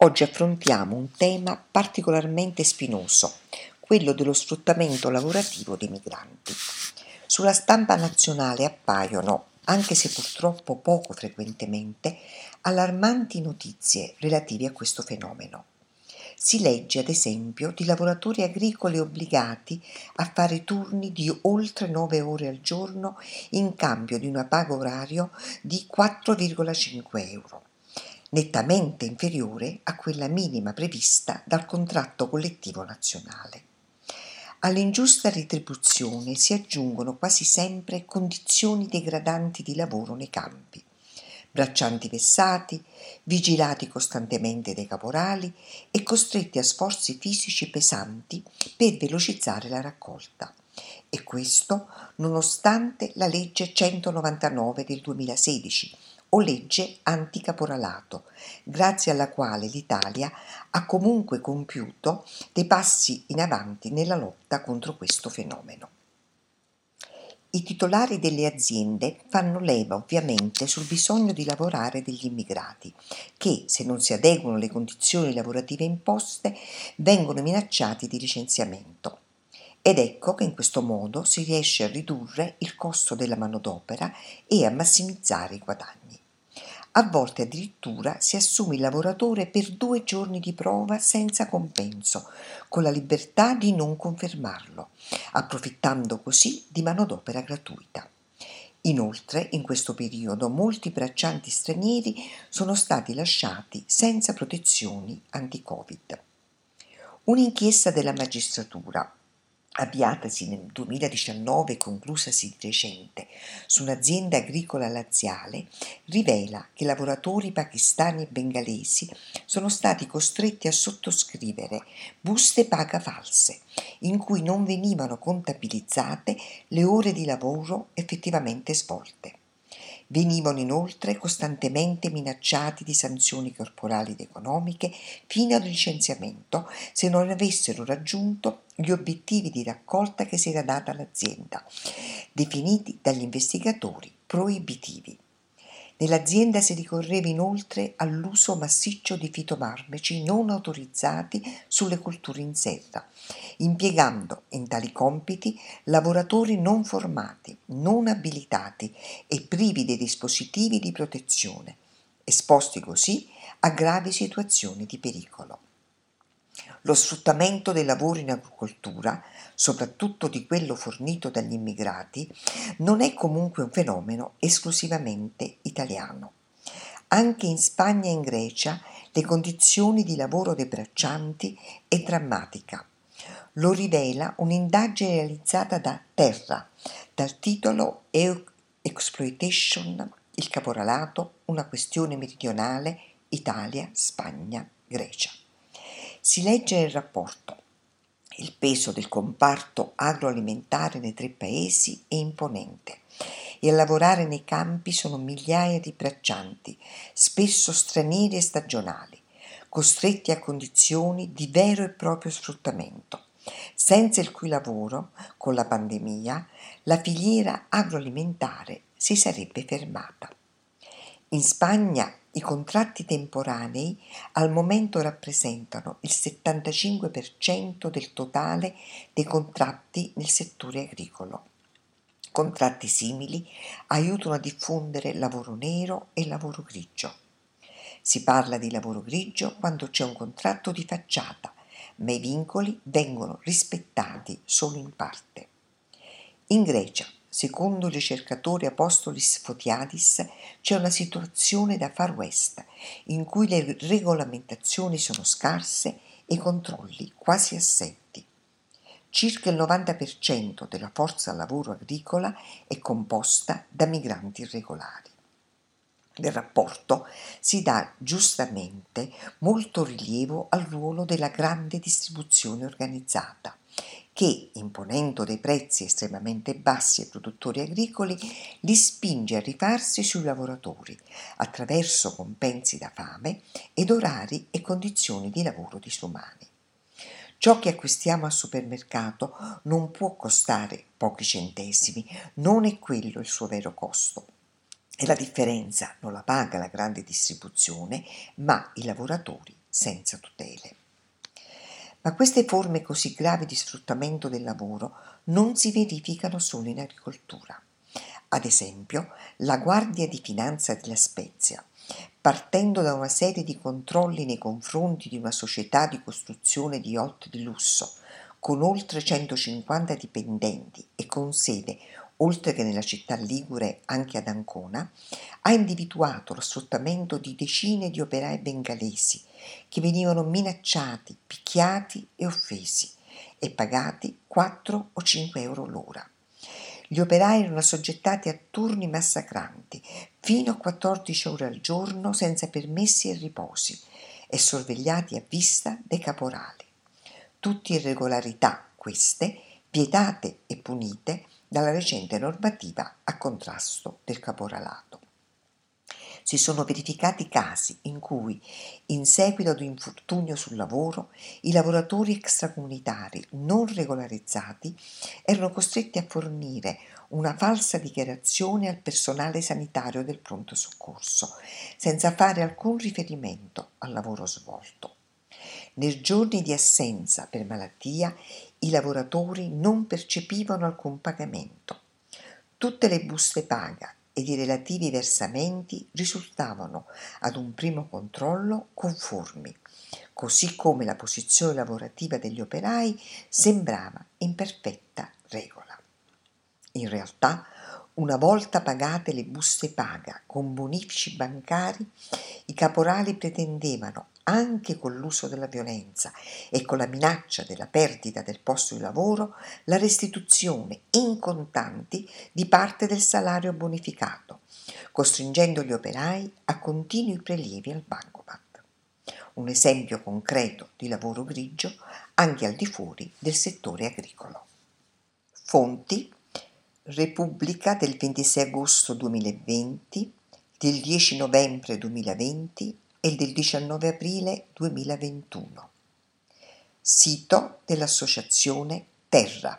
Oggi affrontiamo un tema particolarmente spinoso, quello dello sfruttamento lavorativo dei migranti. Sulla stampa nazionale appaiono, anche se purtroppo poco frequentemente, allarmanti notizie relative a questo fenomeno. Si legge ad esempio di lavoratori agricoli obbligati a fare turni di oltre 9 ore al giorno in cambio di una paga orario di 4,5 euro nettamente inferiore a quella minima prevista dal contratto collettivo nazionale. All'ingiusta retribuzione si aggiungono quasi sempre condizioni degradanti di lavoro nei campi, braccianti vessati, vigilati costantemente dai caporali e costretti a sforzi fisici pesanti per velocizzare la raccolta. E questo nonostante la legge 199 del 2016 o legge anticaporalato, grazie alla quale l'Italia ha comunque compiuto dei passi in avanti nella lotta contro questo fenomeno. I titolari delle aziende fanno leva ovviamente sul bisogno di lavorare degli immigrati, che se non si adeguano alle condizioni lavorative imposte vengono minacciati di licenziamento. Ed ecco che in questo modo si riesce a ridurre il costo della manodopera e a massimizzare i guadagni. A volte addirittura si assume il lavoratore per due giorni di prova senza compenso, con la libertà di non confermarlo, approfittando così di manodopera gratuita. Inoltre, in questo periodo, molti braccianti stranieri sono stati lasciati senza protezioni anti-Covid. Un'inchiesta della magistratura avviatasi nel 2019 e conclusasi di recente su un'azienda agricola laziale, rivela che lavoratori pakistani e bengalesi sono stati costretti a sottoscrivere buste paga false, in cui non venivano contabilizzate le ore di lavoro effettivamente svolte. Venivano inoltre costantemente minacciati di sanzioni corporali ed economiche fino al licenziamento se non avessero raggiunto gli obiettivi di raccolta che si era data all'azienda, definiti dagli investigatori proibitivi. Nell'azienda si ricorreva inoltre all'uso massiccio di fitofarmaci non autorizzati sulle colture in serra, impiegando in tali compiti lavoratori non formati, non abilitati e privi dei dispositivi di protezione, esposti così a gravi situazioni di pericolo. Lo sfruttamento dei lavori in agricoltura, soprattutto di quello fornito dagli immigrati, non è comunque un fenomeno esclusivamente italiano. Anche in Spagna e in Grecia le condizioni di lavoro dei braccianti è drammatica. Lo rivela un'indagine realizzata da Terra dal titolo Exploitation, il caporalato, una questione meridionale, Italia, Spagna, Grecia. Si legge nel rapporto il peso del comparto agroalimentare nei tre paesi è imponente e a lavorare nei campi sono migliaia di braccianti, spesso stranieri e stagionali, costretti a condizioni di vero e proprio sfruttamento, senza il cui lavoro, con la pandemia, la filiera agroalimentare si sarebbe fermata. In Spagna i contratti temporanei al momento rappresentano il 75% del totale dei contratti nel settore agricolo. Contratti simili aiutano a diffondere lavoro nero e lavoro grigio. Si parla di lavoro grigio quando c'è un contratto di facciata, ma i vincoli vengono rispettati solo in parte. In Grecia Secondo il ricercatore Apostolis Fotiadis c'è una situazione da far west in cui le regolamentazioni sono scarse e i controlli quasi assenti. Circa il 90% della forza lavoro agricola è composta da migranti irregolari. Nel rapporto si dà giustamente molto rilievo al ruolo della grande distribuzione organizzata che, imponendo dei prezzi estremamente bassi ai produttori agricoli, li spinge a rifarsi sui lavoratori attraverso compensi da fame ed orari e condizioni di lavoro disumani. Ciò che acquistiamo al supermercato non può costare pochi centesimi, non è quello il suo vero costo. E la differenza non la paga la grande distribuzione, ma i lavoratori senza tutele. Ma queste forme così gravi di sfruttamento del lavoro non si verificano solo in agricoltura. Ad esempio, la Guardia di Finanza della Spezia, partendo da una serie di controlli nei confronti di una società di costruzione di yacht di lusso, con oltre 150 dipendenti e con sede, oltre che nella città ligure anche ad Ancona, ha individuato lo sfruttamento di decine di operai bengalesi che venivano minacciati, picchiati e offesi e pagati 4 o 5 euro l'ora. Gli operai erano assoggettati a turni massacranti, fino a 14 ore al giorno senza permessi e riposi, e sorvegliati a vista dei caporali. Tutte irregolarità, queste, vietate e punite dalla recente normativa a contrasto del caporalato si sono verificati casi in cui, in seguito ad un infortunio sul lavoro, i lavoratori extracomunitari non regolarizzati erano costretti a fornire una falsa dichiarazione al personale sanitario del pronto soccorso, senza fare alcun riferimento al lavoro svolto. Nei giorni di assenza per malattia i lavoratori non percepivano alcun pagamento. Tutte le buste paga ed i relativi versamenti risultavano ad un primo controllo conformi, così come la posizione lavorativa degli operai sembrava in perfetta regola. In realtà, una volta pagate le buste paga con bonifici bancari, i caporali pretendevano anche con l'uso della violenza e con la minaccia della perdita del posto di lavoro, la restituzione in contanti di parte del salario bonificato, costringendo gli operai a continui prelievi al bancomat. Un esempio concreto di lavoro grigio anche al di fuori del settore agricolo. Fonti Repubblica del 26 agosto 2020, del 10 novembre 2020 e del 19 aprile 2021. Sito dell'Associazione Terra